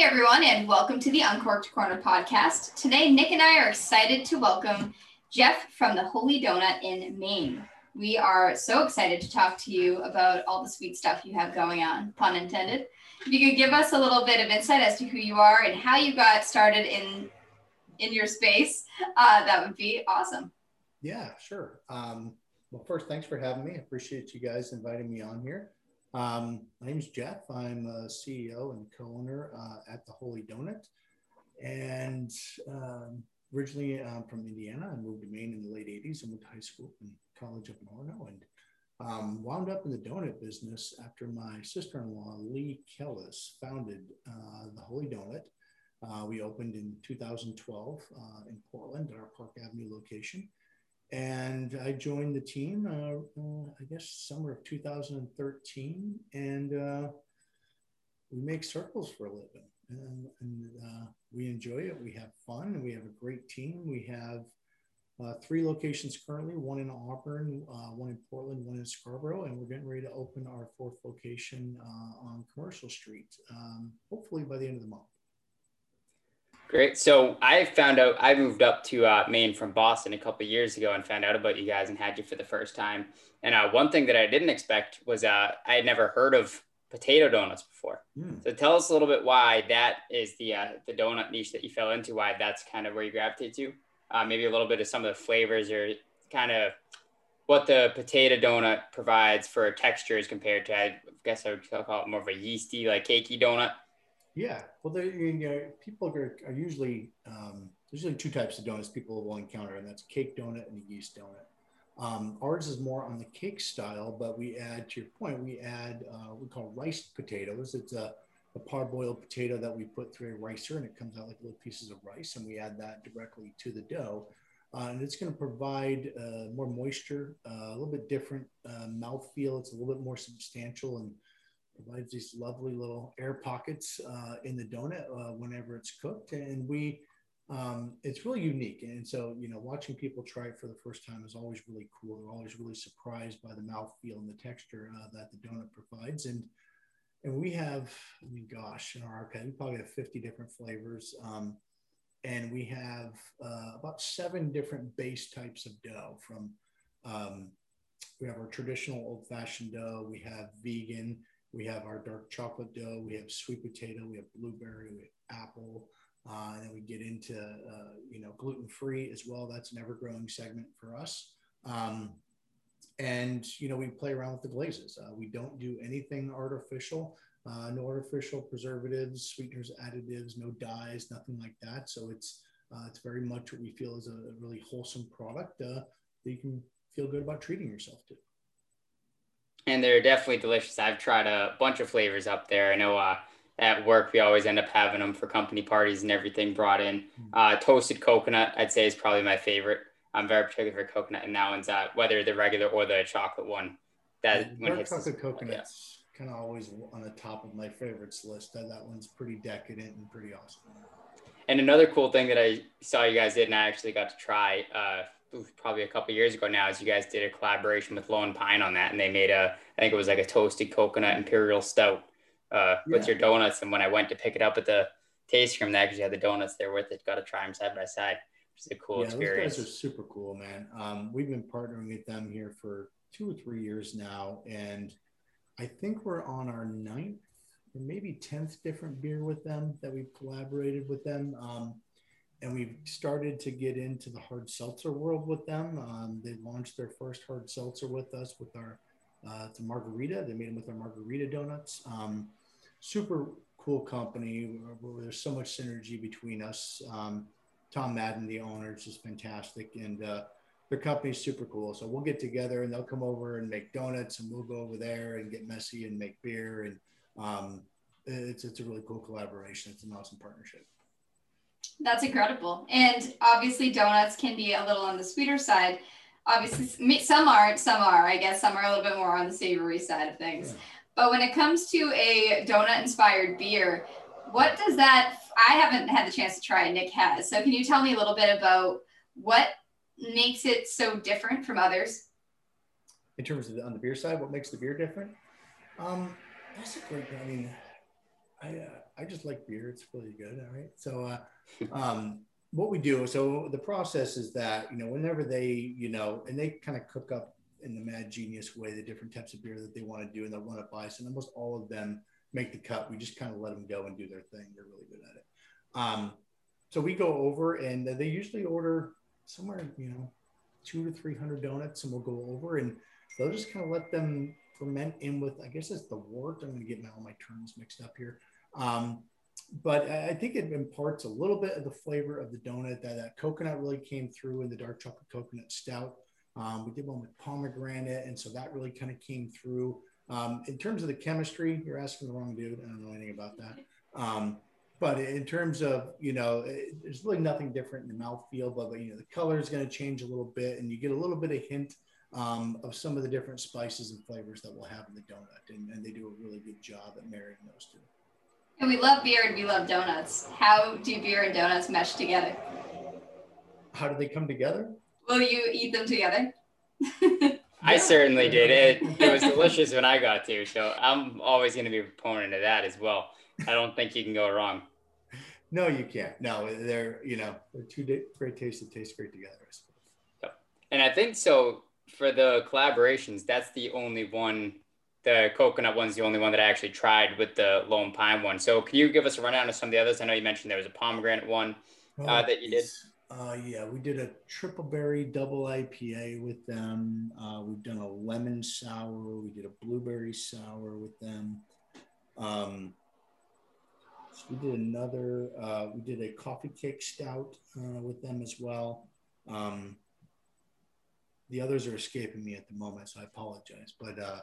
Hey everyone, and welcome to the Uncorked Corner podcast. Today, Nick and I are excited to welcome Jeff from the Holy Donut in Maine. We are so excited to talk to you about all the sweet stuff you have going on, pun intended. If you could give us a little bit of insight as to who you are and how you got started in in your space, uh, that would be awesome. Yeah, sure. Um, well, first, thanks for having me. I appreciate you guys inviting me on here. Um, my name is Jeff. I'm a CEO and co-owner uh, at the Holy Donut, and um, originally I'm from Indiana. I moved to Maine in the late '80s. I went to high school and college up in Orono, and um, wound up in the donut business after my sister-in-law Leigh Kellis founded uh, the Holy Donut. Uh, we opened in 2012 uh, in Portland at our Park Avenue location and I joined the team, uh, uh, I guess, summer of 2013, and uh, we make circles for a living, and, and uh, we enjoy it. We have fun, we have a great team. We have uh, three locations currently: one in Auburn, uh, one in Portland, one in Scarborough, and we're getting ready to open our fourth location on Commercial Street, um, hopefully by the end of the month. Great. So I found out I moved up to uh, Maine from Boston a couple years ago and found out about you guys and had you for the first time. And uh, one thing that I didn't expect was uh, I had never heard of potato donuts before. Mm. So tell us a little bit why that is the uh, the donut niche that you fell into. Why that's kind of where you gravitate to. Uh, maybe a little bit of some of the flavors or kind of what the potato donut provides for textures compared to I guess I would call it more of a yeasty like cakey donut. Yeah, well, there, you know, people are, are usually um, there's usually two types of donuts people will encounter, and that's cake donut and a yeast donut. Um, ours is more on the cake style, but we add, to your point, we add uh, we call rice potatoes. It's a, a parboiled potato that we put through a ricer, and it comes out like little pieces of rice, and we add that directly to the dough. Uh, and it's going to provide uh, more moisture, uh, a little bit different uh, mouth feel. It's a little bit more substantial and provides these lovely little air pockets uh, in the donut uh, whenever it's cooked. And we, um, it's really unique. And so, you know, watching people try it for the first time is always really cool. They're always really surprised by the mouthfeel and the texture uh, that the donut provides. And and we have, I mean, gosh, in our archive, we probably have 50 different flavors. Um, and we have uh, about seven different base types of dough from um, we have our traditional old fashioned dough, we have vegan, we have our dark chocolate dough, we have sweet potato, we have blueberry, we have apple, uh, and then we get into uh, you know gluten free as well. That's an ever growing segment for us. Um, and you know we play around with the glazes. Uh, we don't do anything artificial. Uh, no artificial preservatives, sweeteners, additives, no dyes, nothing like that. So it's uh, it's very much what we feel is a really wholesome product uh, that you can feel good about treating yourself to and they're definitely delicious. I've tried a bunch of flavors up there. I know uh, at work we always end up having them for company parties and everything brought in. Mm. Uh, toasted coconut, I'd say, is probably my favorite. I'm very particular for coconut, and that one's uh, whether the regular or the chocolate one. That yeah, dark chocolate coconut's yeah. kind of always on the top of my favorites list. That, that one's pretty decadent and pretty awesome. And another cool thing that I saw you guys did, and I actually got to try uh, probably a couple years ago now is you guys did a collaboration with Lone Pine on that, and they made a I think it was like a toasted coconut imperial stout uh, yeah. with your donuts. And when I went to pick it up at the tasting room, they actually had the donuts there with it. Got to try them side by side, which is a cool yeah, experience. Those guys are super cool, man. Um, we've been partnering with them here for two or three years now, and I think we're on our ninth or maybe tenth different beer with them that we've collaborated with them. Um, and we've started to get into the hard seltzer world with them. Um, they launched their first hard seltzer with us with our uh, a margarita. They made them with our margarita donuts. Um, super cool company. There's so much synergy between us. Um, Tom Madden, the owner, is just fantastic, and uh, their company's super cool. So we'll get together and they'll come over and make donuts, and we'll go over there and get messy and make beer. And um, it's it's a really cool collaboration. It's an awesome partnership. That's incredible. And obviously, donuts can be a little on the sweeter side. Obviously, some aren't, some are. I guess some are a little bit more on the savory side of things. Yeah. But when it comes to a donut inspired beer, what does that? I haven't had the chance to try it. Nick has. So, can you tell me a little bit about what makes it so different from others? In terms of the, on the beer side, what makes the beer different? Um, that's a great. I mean, I uh, I just like beer. It's really good. All right. So uh, um, what we do, so the process is that you know whenever they you know and they kind of cook up in the mad genius way the different types of beer that they want to do and they want to buy. So almost all of them make the cut. We just kind of let them go and do their thing. They're really good at it. Um, so we go over and they usually order somewhere you know two to three hundred donuts, and we'll go over and they'll just kind of let them ferment in with, I guess it's the wort. I'm going to get my, all my terms mixed up here. Um, but I think it imparts a little bit of the flavor of the donut that, that coconut really came through in the dark chocolate coconut stout. Um, we did one with pomegranate, and so that really kind of came through. Um, in terms of the chemistry, you're asking the wrong dude. I don't know anything about that. Um, but in terms of, you know, it, there's really nothing different in the mouthfeel, but, but you know, the color is going to change a little bit, and you get a little bit of hint um, of some of the different spices and flavors that we'll have in the donut. And, and they do a really good job at marrying those two. And we love beer and we love donuts. How do beer and donuts mesh together? How do they come together? Will you eat them together? I certainly did. It, it was delicious when I got to. So I'm always going to be a proponent of that as well. I don't think you can go wrong. No, you can't. No, they're, you know, they're two great tastes that taste great together. Yep. And I think so for the collaborations, that's the only one. The coconut one's the only one that I actually tried with the Lone Pine one. So can you give us a rundown of some of the others? I know you mentioned there was a pomegranate one uh, that you did. Uh, yeah, we did a triple berry double IPA with them. Uh, we've done a lemon sour. We did a blueberry sour with them. Um, so we did another. Uh, we did a coffee cake stout uh, with them as well. Um, the others are escaping me at the moment, so I apologize. But uh,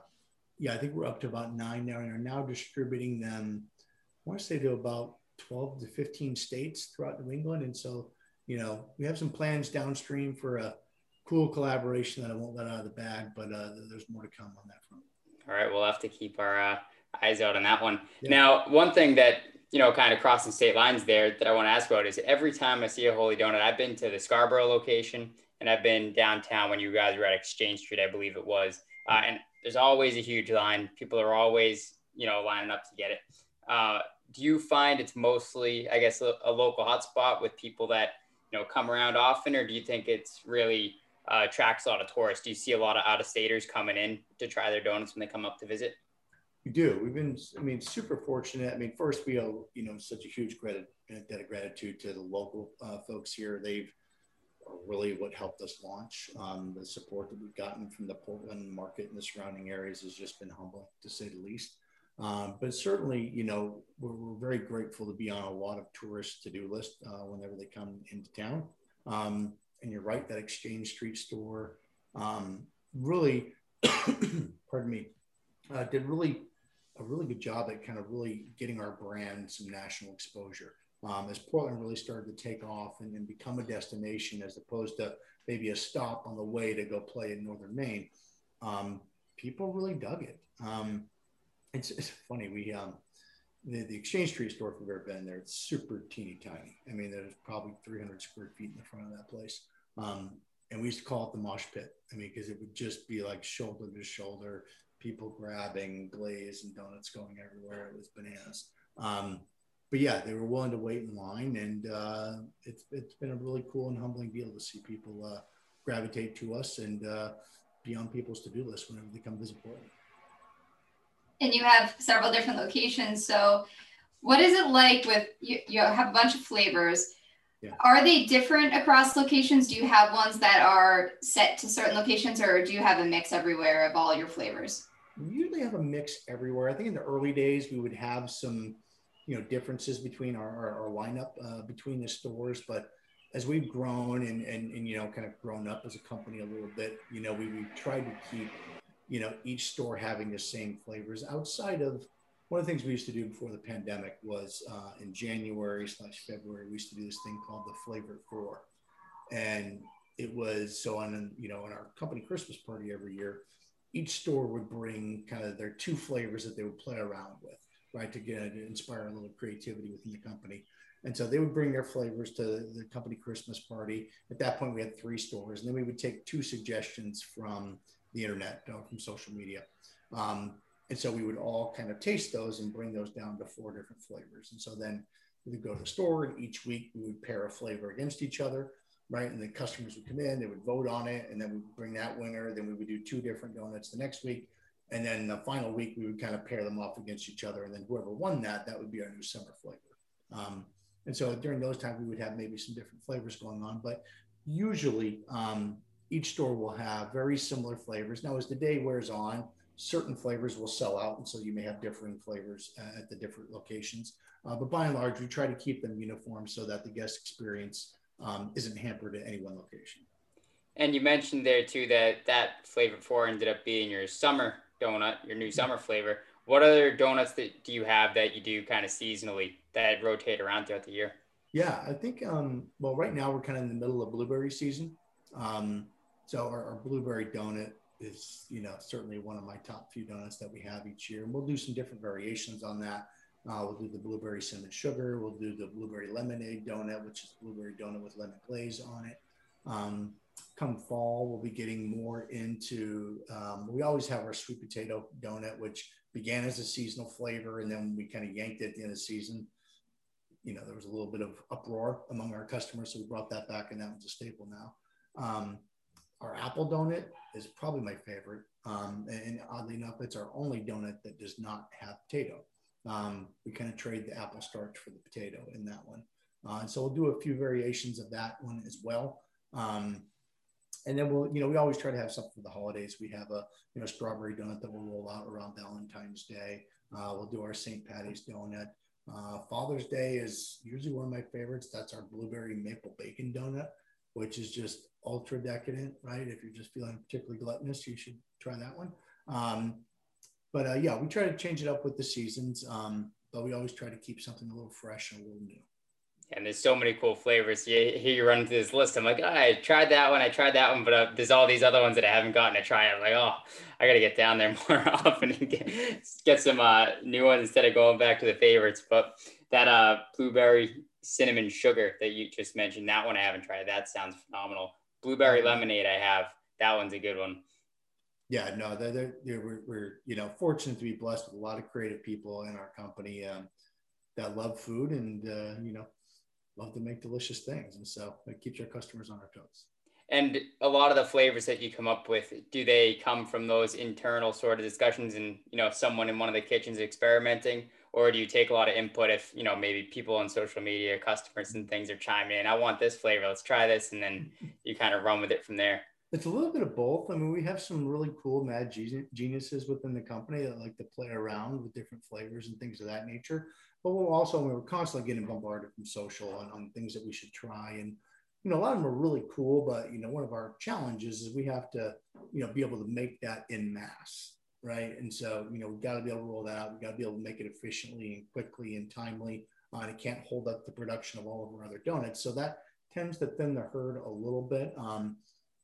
yeah, I think we're up to about nine now, and are now distributing them. I want to say to about 12 to 15 states throughout New England, and so you know we have some plans downstream for a cool collaboration that I won't let out of the bag, but uh, there's more to come on that front. All right, we'll have to keep our uh, eyes out on that one. Yeah. Now, one thing that you know, kind of crossing state lines there that I want to ask about is every time I see a Holy Donut, I've been to the Scarborough location and I've been downtown when you guys were at Exchange Street, I believe it was. Uh, and there's always a huge line. People are always, you know, lining up to get it. Uh, do you find it's mostly, I guess, a, a, local hotspot with people that, you know, come around often, or do you think it's really uh, attracts a lot of tourists? Do you see a lot of out of staters coming in to try their donuts when they come up to visit? We do. We've been, I mean, super fortunate. I mean, first we owe, you know, such a huge credit, debt of gratitude to the local uh, folks here. They've really what helped us launch. Um, the support that we've gotten from the Portland market and the surrounding areas has just been humbling, to say the least. Um, but certainly, you know, we're, we're, very grateful to be on a lot of tourists to-do list uh, whenever they come into town. Um, and you're right, that Exchange Street store um, really, pardon me, uh, did really a really good job at kind of really getting our brand some national exposure um, as Portland really started to take off and, and, become a destination as opposed to maybe a stop on the way to go play in Northern Maine, um, people really dug it. Um, it's, it's, funny. We, um, the, the Exchange Street store, if you've ever been there, it's super teeny tiny. I mean, there's probably 300 square feet in the front of that place. Um, and we used to call it the mosh pit. I mean, because it would just be like shoulder to shoulder, people grabbing glaze and donuts going everywhere. It was bananas. Um, but yeah, they were willing to wait in line, and uh, it's it's been a really cool and humbling deal to see people uh, gravitate to us and uh, be on people's to do list whenever they come visit Portland. And you have several different locations, so what is it like with you? You have a bunch of flavors. Yeah. Are they different across locations? Do you have ones that are set to certain locations, or do you have a mix everywhere of all your flavors? We usually have a mix everywhere. I think in the early days we would have some you know differences between our, our, our lineup uh, between the stores but as we've grown and, and and you know kind of grown up as a company a little bit you know we, we tried to keep you know each store having the same flavors. Outside of one of the things we used to do before the pandemic was uh, in january slash february we used to do this thing called the flavor four. And it was so on you know on our company christmas party every year each store would bring kind of their two flavors that they would play around with right? To get inspire a little creativity within the company. And so they would bring their flavors to the company Christmas party. At that point, we had three stores, and then we would take two suggestions from the internet, uh, from social media. Um, and so we would all kind of taste those and bring those down to four different flavors. And so then we would go to the store and each week we would pair a flavor against each other, right? And the customers would come in, they would vote on it, and then we would bring that winner. Then we would do two different donuts the next week. And then the final week, we would kind of pair them off against each other. And then whoever won that, that would be our new summer flavor. Um, and so during those times, we would have maybe some different flavors going on. But usually, um, each store will have very similar flavors. Now, as the day wears on, certain flavors will sell out. And so you may have differing flavors uh, at the different locations. Uh, but by and large, we try to keep them uniform so that the guest experience um, isn't hampered at any one location. And you mentioned there too that that flavor four ended up being your summer donut, your new summer flavor. What other donuts that do you have that you do kind of seasonally that rotate around throughout the year? Yeah, I think um, well, right now we're kind of in the middle of blueberry season. Um, so our, our, blueberry donut is, you know, certainly one of my top few donuts that we have each year, and we'll do some different variations on that. Uh, we'll do the blueberry cinnamon sugar. We'll do the blueberry lemonade donut, which is blueberry donut with lemon glaze on it. Um, come fall, we'll be getting more into. Um, we always have our sweet potato donut, which began as a seasonal flavor, and then we kind of yanked it at the end of the season. You know, there was a little bit of uproar among our customers, so we brought that back, and that one's a staple now. Um, our apple donut is probably my favorite, um, and oddly enough, it's our only donut that does not have potato. Um, we kind of trade the apple starch for the potato in that one. Uh, and so we'll do a few variations of that one as well. Um, and then we'll, you know, we always try to have something for the holidays. We have a, you know, strawberry donut that we'll roll out around Valentine's Day. Uh, we'll do our St. Patty's donut. Uh, Father's Day is usually one of my favorites. That's our blueberry maple bacon donut, which is just ultra decadent, right? If you're just feeling particularly gluttonous, you should try that one. Um, but uh, yeah, we try to change it up with the seasons, um, but we always try to keep something a little fresh and a little new. And there's so many cool flavors. You hear you run through this list. I'm like, oh, I tried that one, I tried that one, but uh, there's all these other ones that I haven't gotten to try. I'm like, oh, I got to get down there more often and get, get some uh, new ones instead of going back to the favorites. But that uh, blueberry cinnamon sugar that you just mentioned, that one I haven't tried. That sounds phenomenal. Blueberry lemonade, I have. That one's a good one yeah, no, they're, they're, they're, we're, we're, you know, fortunate to be blessed with a lot of creative people in our company um, that love food and, uh, you know, love to make delicious things. And so it keeps our customers on our toes. And a lot of the flavors that you come up with, do they come from those internal sort of discussions and, you know, someone in one of the kitchens experimenting? Or do you take a lot of input if, you know, maybe people on social media, customers and things are chiming in, I want this flavor, let's try this. And then you kind of run with it from there. It's a little bit of both. I mean, we have some really cool mad geniuses within the company that like to play around with different flavors and things of that nature. But we're also, we're constantly getting bombarded from social on, on things that we should try. And, you know, a lot of them are really cool, but, you know, one of our challenges is we have to, you know, be able to make that in mass. Right. And so, you know, we've got to be able to roll that out. We've got to be able to make it efficiently and quickly and timely. Uh, and it can't hold up the production of all of our other donuts. So that tends to thin the herd a little bit. Um,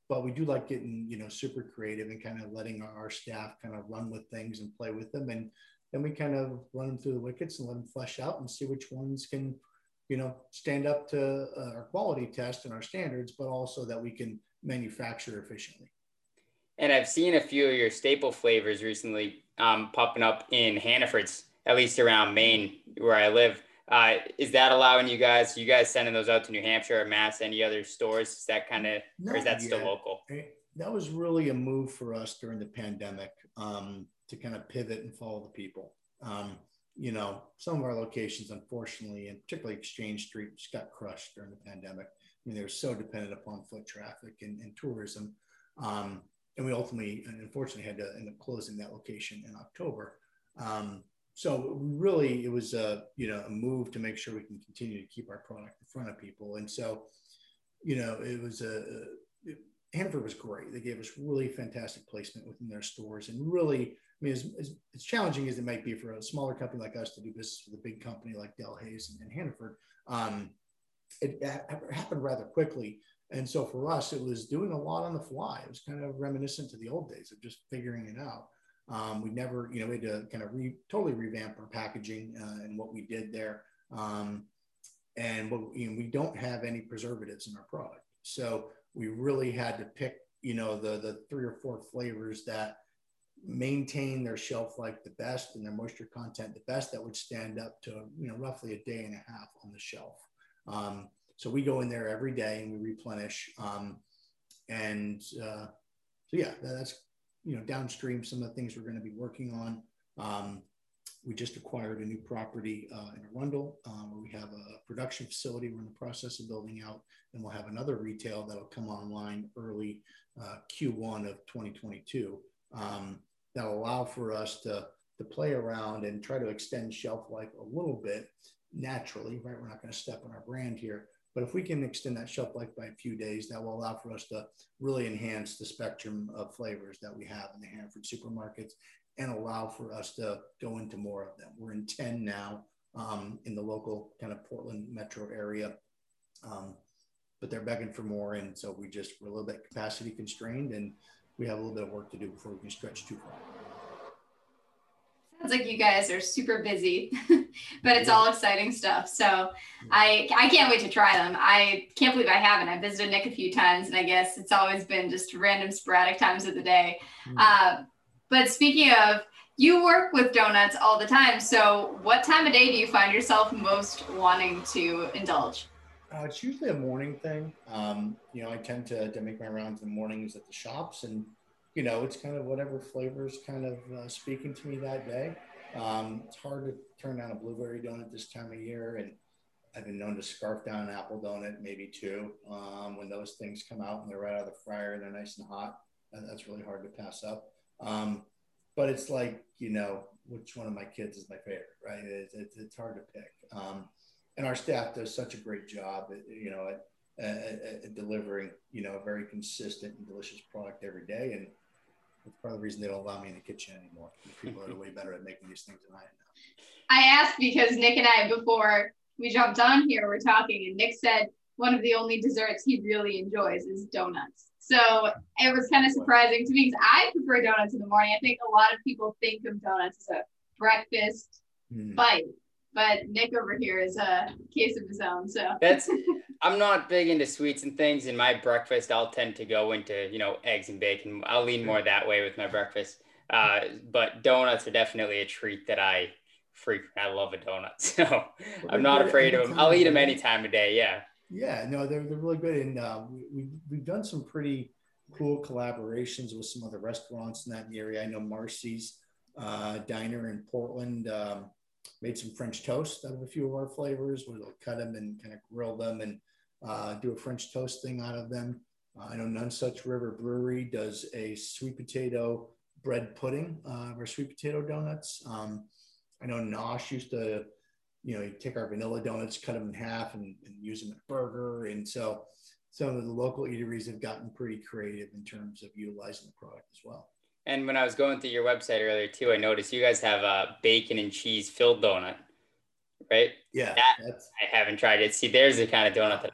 but we do like getting you know super creative and kind of letting our, staff kind of run with things and play with them and then we kind of run them through the wickets and let them flesh out and see which ones can you know stand up to uh, our quality test and our standards but also that we can manufacture efficiently and i've seen a few of your staple flavors recently um, popping up in hannaford's at least around maine where i live uh, is that allowing you guys? You guys sending those out to New Hampshire or Mass? Any other stores? Is that kind of, or is that yet. still local? That was really a move for us during the pandemic um, to kind of pivot and follow the people. Um, you know, some of our locations, unfortunately, and particularly Exchange Street, just got crushed during the pandemic. I mean, they were so dependent upon foot traffic and, and tourism. Um, and we ultimately, unfortunately, had to end up closing that location in October. Um, so really it was a you know a move to make sure we can continue to keep our product in front of people and so you know it was a it, Hannaford was great they gave us really fantastic placement within their stores and really I mean as, as, as challenging as it might be for a smaller company like us to do business with a big company like Delhaize and, and Hannaford um, it, it happened rather quickly and so for us it was doing a lot on the fly it was kind of reminiscent to the old days of just figuring it out um, we never, you know, we had to kind of re, totally revamp our packaging uh, and what we did there. Um, and what, you know, we don't have any preservatives in our product. So we really had to pick, you know, the, the three or four flavors that maintain their shelf life the best and their moisture content the best that would stand up to you know roughly a day and a half on the shelf. Um, so we go in there every day and we replenish um, and uh, so yeah that's you know downstream some of the things we're going to be working on. Um, we just acquired a new property uh, in Arundel um, where we have a production facility. We're in the process of building out and we'll have another retail that'll come online early uh, q1 of 2022 um, that'll allow for us to, to play around and try to extend shelf life a little bit naturally, right? We're not going to step on our brand here. But if we can extend that shelf life by a few days, that will allow for us to really enhance the spectrum of flavors that we have in the Hannaford supermarkets and allow for us to go into more of them. We're in 10 now um, in the local kind of Portland metro area. Um, but they're begging for more. And so we just, we're a little bit capacity constrained and we have a little bit of work to do before we can stretch too far. Sounds like you guys are super busy, but it's yeah. all exciting stuff. So I I can't wait to try them. I can't believe I haven't. I visited Nick a few times, and I guess it's always been just random sporadic times of the day. Mm. Uh, but speaking of, you work with donuts all the time. So what time of day do you find yourself most wanting to indulge? Uh, it's usually a morning thing. Um, you know, I tend to, to make my rounds in the mornings at the shops, and you know, it's kind of whatever flavors kind of uh, speaking to me that day. Um, it's hard to turn down a blueberry donut this time of year, and I've been known to scarf down an apple donut, maybe two. Um, when those things come out and they're right out of the fryer, they're nice and hot. That's really hard to pass up. Um, but it's like, you know, which one of my kids is my favorite, right? It's, it's, it's hard to pick. Um, and our staff does such a great job, at, you know, at, at, at, delivering, you know, a very consistent and delicious product every day. And that's part of the reason they don't allow me in the kitchen anymore. People are way better at making these things than I am now. I asked because Nick and I, before we jumped on here, we're talking, and Nick said one of the only desserts he really enjoys is donuts. So it was kind of surprising to me because I prefer donuts in the morning. I think a lot of people think of donuts as a breakfast mm. bite but Nick over here is a case of his own. So that's I'm not big into sweets and things. In my breakfast, I'll tend to go into you know eggs and bacon. I'll lean more that way with my breakfast. Uh, but donuts are definitely a treat that I frequent. I love a donut, so I'm not afraid of them. I'll eat them any time of day. Yeah. Yeah, no, they're they're really good, and uh, we we've done some pretty cool collaborations with some other restaurants in that area. I know Marcy's uh, Diner in Portland. Um, made some French toast out of a few of our flavors. We'll cut them and kind of grill them and uh, do a French toast thing out of them. Uh, I know Nonesuch River Brewery does a sweet potato bread pudding uh, or sweet potato donuts. Um, I know Nosh used to, you know, take our vanilla donuts, cut them in half, and, and use them in a burger. And so some of the local eateries have gotten pretty creative in terms of utilizing the product as well. And when I was going through your website earlier too, I noticed you guys have a bacon and cheese filled donut, right? Yeah, that, I haven't tried it. See, there's the kind of donut that.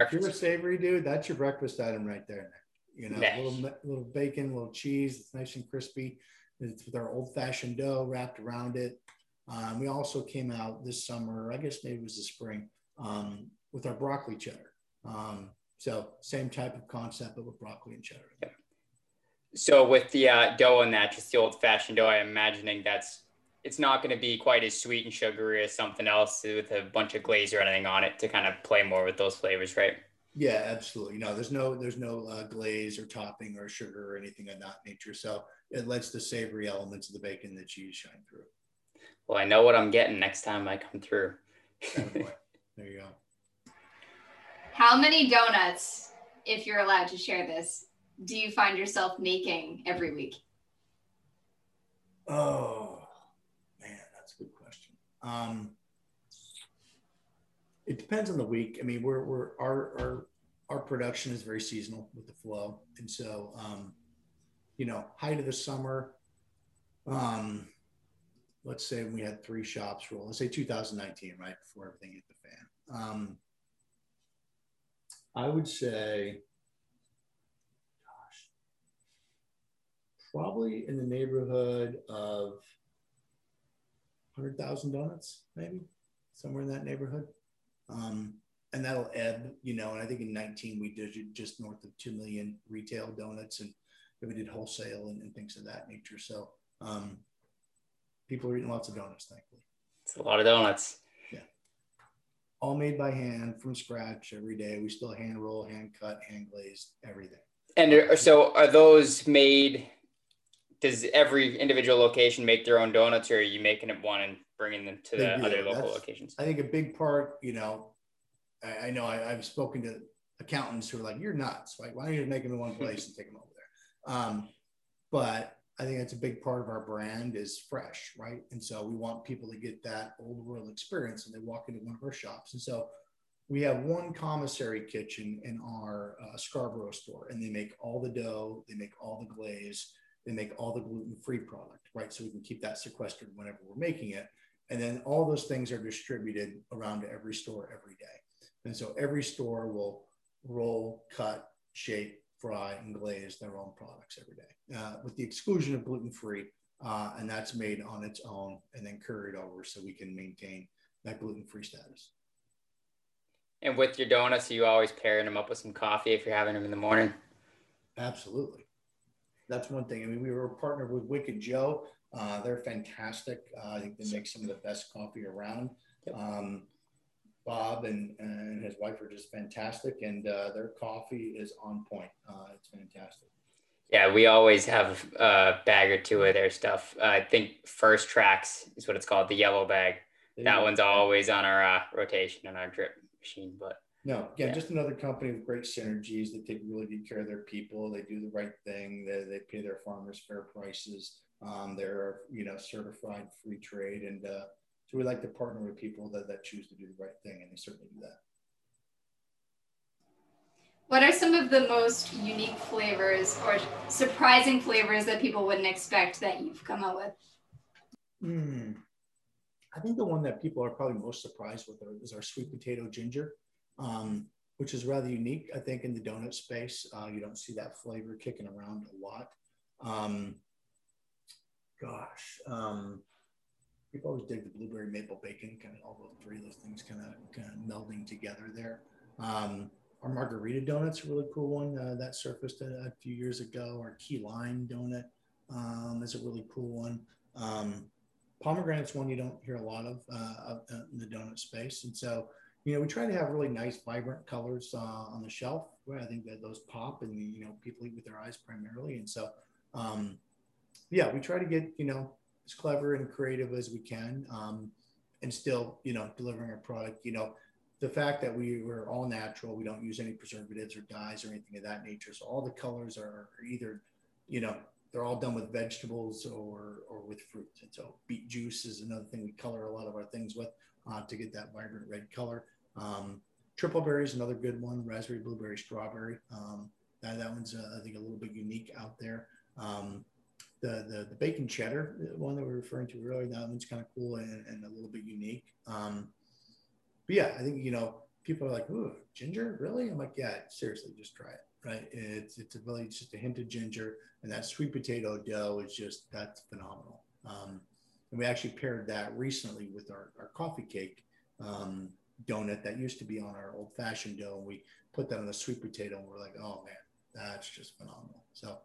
If you're a savory dude, that's your breakfast item right there. You know, a little little bacon, little cheese. It's nice and crispy. It's with our old fashioned dough wrapped around it. Um, we also came out this summer, I guess maybe it was the spring, um, with our broccoli cheddar. Um, so same type of concept, but with broccoli and cheddar. Yeah. So with the uh, dough and that, just the old fashioned dough, I'm imagining that's it's not going to be quite as sweet and sugary as something else with a bunch of glaze or anything on it to kind of play more with those flavors, right? Yeah, absolutely. No, there's no there's no uh, glaze or topping or sugar or anything of that nature. So it lets the savory elements of the bacon and the cheese shine through. Well, I know what I'm getting next time I come through. there you go. How many donuts, if you're allowed to share this, do you find yourself making every week? Oh, man, that's a good question. Um, it depends on the week. I mean, we're, we're our, our, our production is very seasonal with the flow. And so, um, you know, height of the summer, um, let's say we had three shops roll, let's say 2019, right before everything hit the fan. Um, I would say probably in the neighborhood of 100,000 donuts, maybe somewhere in that neighborhood. Um, and that'll ebb, you know. And I think in 19 we did just north of 2 million retail donuts, and we did wholesale and, and things of that nature. So Um, people are eating lots of donuts, thankfully. It's a lot of donuts. Yeah. All made by hand from scratch every day. We still hand roll, hand cut, hand glazed, everything. And so are those made? Does every individual location make their own donuts, or are you making it one and bringing them to the other local That's, locations? I think a big part, you know, I, I know I, have spoken to accountants who are like, "You're nuts! Like, why don't you make them in one place and take them over there?" Um, but I think that's a big part of our brand is fresh, right? And so we want people to get that old world experience and they walk into one of our shops. And so we have one commissary kitchen in our uh, Scarborough store, and they make all the dough, they make all the glaze, they make all the gluten free product, right? So we can keep that sequestered whenever we're making it. And then all those things are distributed around to every store every day. And so every store will roll, cut, shape, fry, and glaze their own products every day, uh, with the exclusion of gluten free. Uh, and that's made on its own and then carried over so we can maintain that gluten free status. And with your donuts, are you always pairing them up with some coffee if you're having them in the morning. Absolutely. That's one thing. I mean, we were partnered with Wicked Joe. Uh, they're fantastic. Uh, I think they make some of the best coffee around. Um, Bob and, and his wife are just fantastic, and uh, their coffee is on point. Uh, it's fantastic. Yeah, we always have a bag or two of their stuff. Uh, I think First Tracks is what it's called, the yellow bag. That one's always on our uh, rotation and our drip machine. But no, again, yeah. just another company with great synergies. They take really good care of their people. They do the right thing. They, they pay their farmers fair prices. Um, they're you know certified free trade, and uh, so we like to partner with people that, that choose to do the right thing, and they certainly do that. What are some of the most unique flavors or surprising flavors that people wouldn't expect that you've come up with? Mm, I think the one that people are probably most surprised with is our sweet potato ginger, um, which is rather unique. I think in the donut space, uh, you don't see that flavor kicking around a lot. Um, gosh, um, people always dig the blueberry maple bacon, kind of all those three of those things kind of kind of melding together there. Um, our margarita donut's a really cool one uh, that surfaced a, a, few years ago. Our key lime donut um, is a really cool one. Um, pomegranate's one you don't hear a lot of uh, in the donut space, and so you know we try to have really nice, vibrant colors uh, on the shelf. Where I think that those pop, and you know people eat with their eyes primarily, and so um, yeah, we try to get you know as clever and creative as we can, um, and still, you know, delivering our product. You know, the fact that we were all natural, we don't use any preservatives or dyes or anything of that nature. So all the colors are, either, you know, they're all done with vegetables or or with fruit. And so beet juice is another thing we color a lot of our things with uh, to get that vibrant red color. Um, triple berry is another good one. Raspberry, blueberry, strawberry. Um, that, that one's uh, I think a little bit unique out there. Um, the, the, the bacon cheddar one that we are referring to earlier, that one's kind of cool and, and a little bit unique. Um, but yeah, I think, you know, people are like, ooh, ginger, really? I'm like, yeah, seriously, just try it. Right. It's, it's really just a hint of ginger and that sweet potato dough is just, that's phenomenal. Um, and we actually paired that recently with our, our coffee cake um, donut that used to be on our old fashioned dough. And we put that on the sweet potato and we're like, oh man, that's just phenomenal. So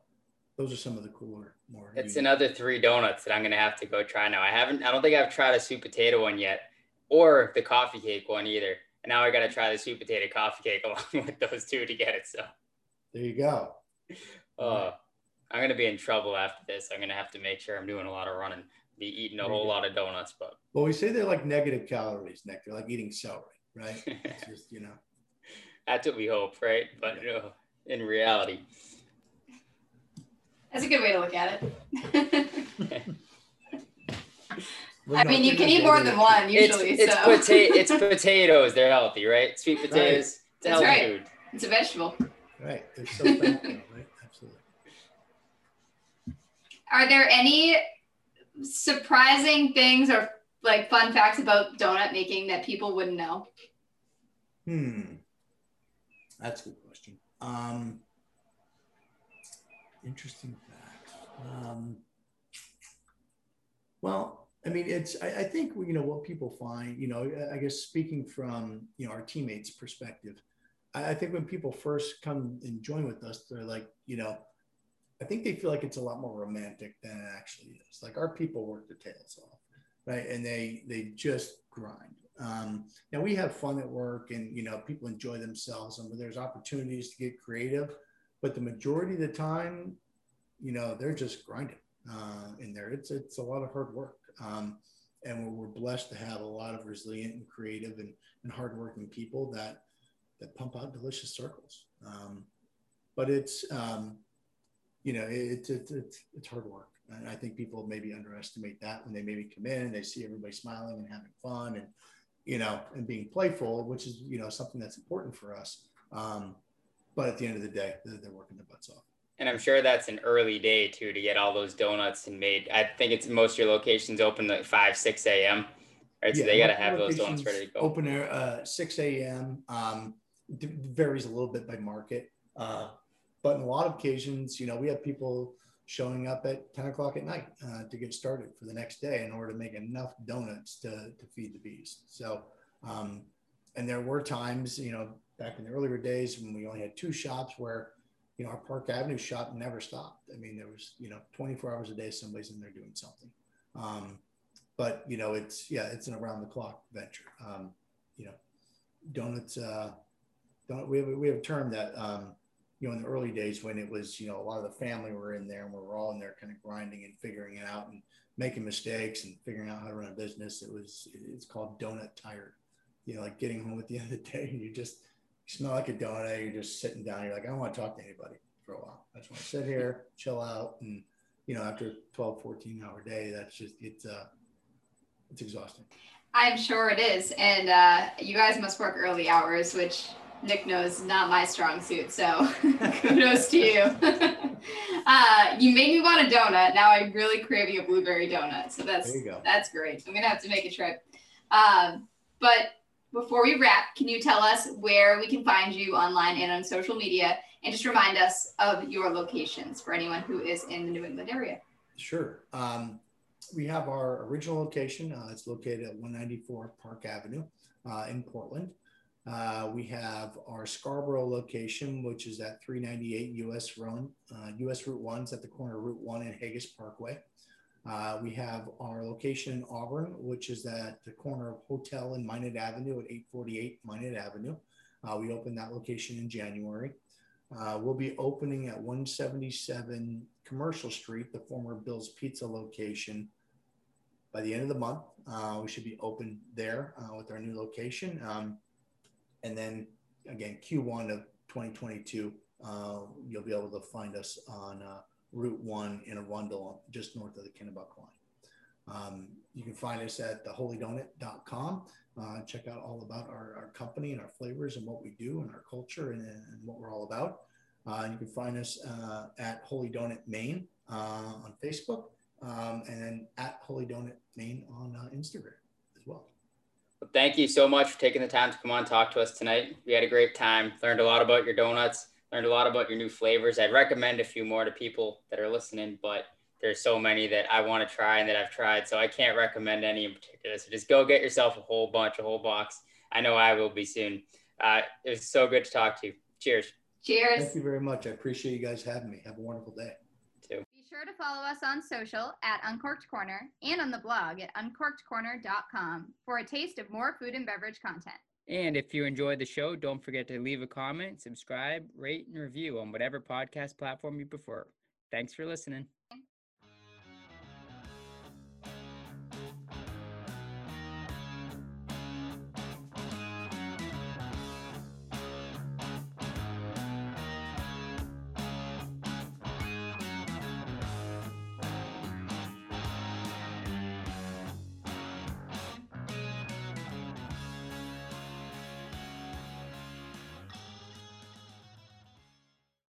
those are some of the cooler, more. It's unique. another three donuts that I'm gonna have to go try now. I haven't. I don't think I've tried a sweet potato one yet, or the coffee cake one either. And now I got to try the sweet potato coffee cake along with those two to get it. So there you go. Uh, I'm gonna be in trouble after this. I'm gonna have to make sure I'm doing a lot of running, be eating a whole lot of donuts. But well, we say they're like negative calories, Nick. They're like eating celery, right? It's just you know. That's what we hope, right? But yeah. uh, in reality. That's a good way to look at it. I mean, you can eat more than one usually. It's, it's, so. pota- it's potatoes. They're healthy, right? Sweet potatoes. Right. That's right. Food. It's a vegetable. Right. It's so thankful, right? Absolutely. Are there any surprising things or like fun facts about donut making that people wouldn't know? Hmm. That's a good question. Um, interesting facts. Um, well, I mean, it's, I, I, think, you know, what people find, you know, I guess speaking from, you know, our teammates' perspective, I, I think when people first come and join with us, they're like, you know, I think they feel like it's a lot more romantic than it actually is. Like our people work their tails off, right? And they they just grind. Um, now we have fun at work, and you know people enjoy themselves, and there's opportunities to get creative. But the majority of the time, you know, they're just grinding uh, in there. It's it's a lot of hard work, um, and we're, blessed to have a lot of resilient and creative and, and hardworking people that that pump out delicious circles. Um, but it's um, you know it's it's it's it's hard work, and I think people maybe underestimate that when they maybe come in and they see everybody smiling and having fun and you know and being playful, which is you know something that's important for us. Um, but at the end of the day, they're, they're working their butts off. And I'm sure that's an early day too to get all those donuts and made. I think it's most of your locations open like five, six a.m. Right, so yeah, they got to have those donuts ready to go. Open at uh, six a.m. Um, varies a little bit by market, uh, but in a lot of occasions, you know, we have people showing up at 10 o'clock at night uh, to get started for the next day in order to make enough donuts to, to feed the bees. So, um, and there were times, you know, back in the earlier days when we only had two shops where you know, our Park Avenue shop never stopped. I mean, there was, you know, 24 hours a day, somebody's in there doing something. Um, but, you know, it's, yeah, it's an around the clock venture. Um, you know, donuts, uh, don't, we have, we have a term that, um, you know, in the early days when it was, you know, a lot of the family were in there and we were all in there kind of grinding and figuring it out and making mistakes and figuring out how to run a business. It was, it's called donut tired, you know, like getting home at the end of the day and you just, you smell like a donut. You're just sitting down. You're like, I don't want to talk to anybody for a while. I just want to sit here, chill out. And, you know, after 12, 14 hour day, that's just, it's, uh, it's exhausting. I'm sure it is. And uh, you guys must work early hours, which Nick knows not my strong suit. So kudos to you. uh, you made me want a donut. Now I'm really craving a blueberry donut. So that's, that's great. I'm going to have to make a trip. Um, but before we wrap, can you tell us where we can find you online and on social media and just remind us of your locations for anyone who is in the New England area? Sure. Um, we have our original location. Uh, it's located at 194 Park Avenue uh, in Portland. Uh, we have our Scarborough location, which is at 398 US Road, US Route 1. It's at the corner of Route 1 and Haigis Parkway. Uh, we have our location in Auburn, which is at the corner of Hotel and Minot Avenue at 848 Minot Avenue. Uh, we opened that location in January. Uh, we'll be opening at 177 Commercial Street, the former Bill's Pizza location, by the end of the month. Uh, we should be open there uh, with our new location. Um, and then again, Q1 of 2022, uh, you'll be able to find us on Route 1 in Arundel, just north of the Kennebunk line. Um, you can find us at theholydonut.com. Uh, check out all about our, our, company and our flavors and what we do and our culture and, and what we're all about. Uh, you can find us uh, at Holy Donut Maine uh, on Facebook um, and then at Holy Donut Maine on uh, Instagram. Thank you so much for taking the time to come on and talk to us tonight. We had a great time, learned a lot about your donuts learned a lot about your new flavors. I'd recommend a few more to people that are listening, but there's so many that I want to try and that I've tried. So I can't recommend any in particular. So just go get yourself a whole bunch, a whole box. I know I will be soon. Uh, it was so good to talk to you. Cheers. Cheers. Thank you very much. I appreciate you guys having me. Have a wonderful day. Sure to follow us on social at Uncorked Corner and on the blog at uncorkedcorner.com for a taste of more food and beverage content. And if you enjoyed the show, don't forget to leave a comment, subscribe, rate, and review on whatever podcast platform you prefer. Thanks for listening.